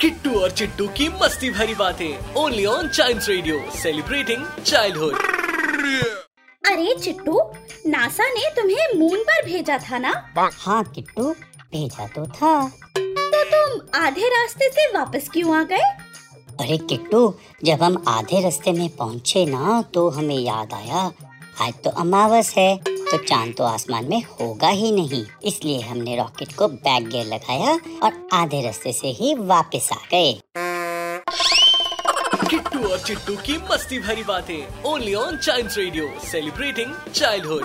किट्टू और चिट्टू की मस्ती भरी बातें only on child radio celebrating childhood अरे चिट्टू नासा ने तुम्हें मून पर भेजा था ना? हाँ किट्टू भेजा तो था। तो तुम आधे रास्ते से वापस क्यों आ गए? अरे किट्टू जब हम आधे रास्ते में पहुँचे ना तो हमें याद आया आज तो अमावस है। तो चाँद तो आसमान में होगा ही नहीं। इसलिए हमने रॉकेट को बैक गियर लगाया और आधे रास्ते से ही वापस आ गए। किट्टू और चिट्टू की मस्ती भरी बातें। Only on child radio celebrating childhood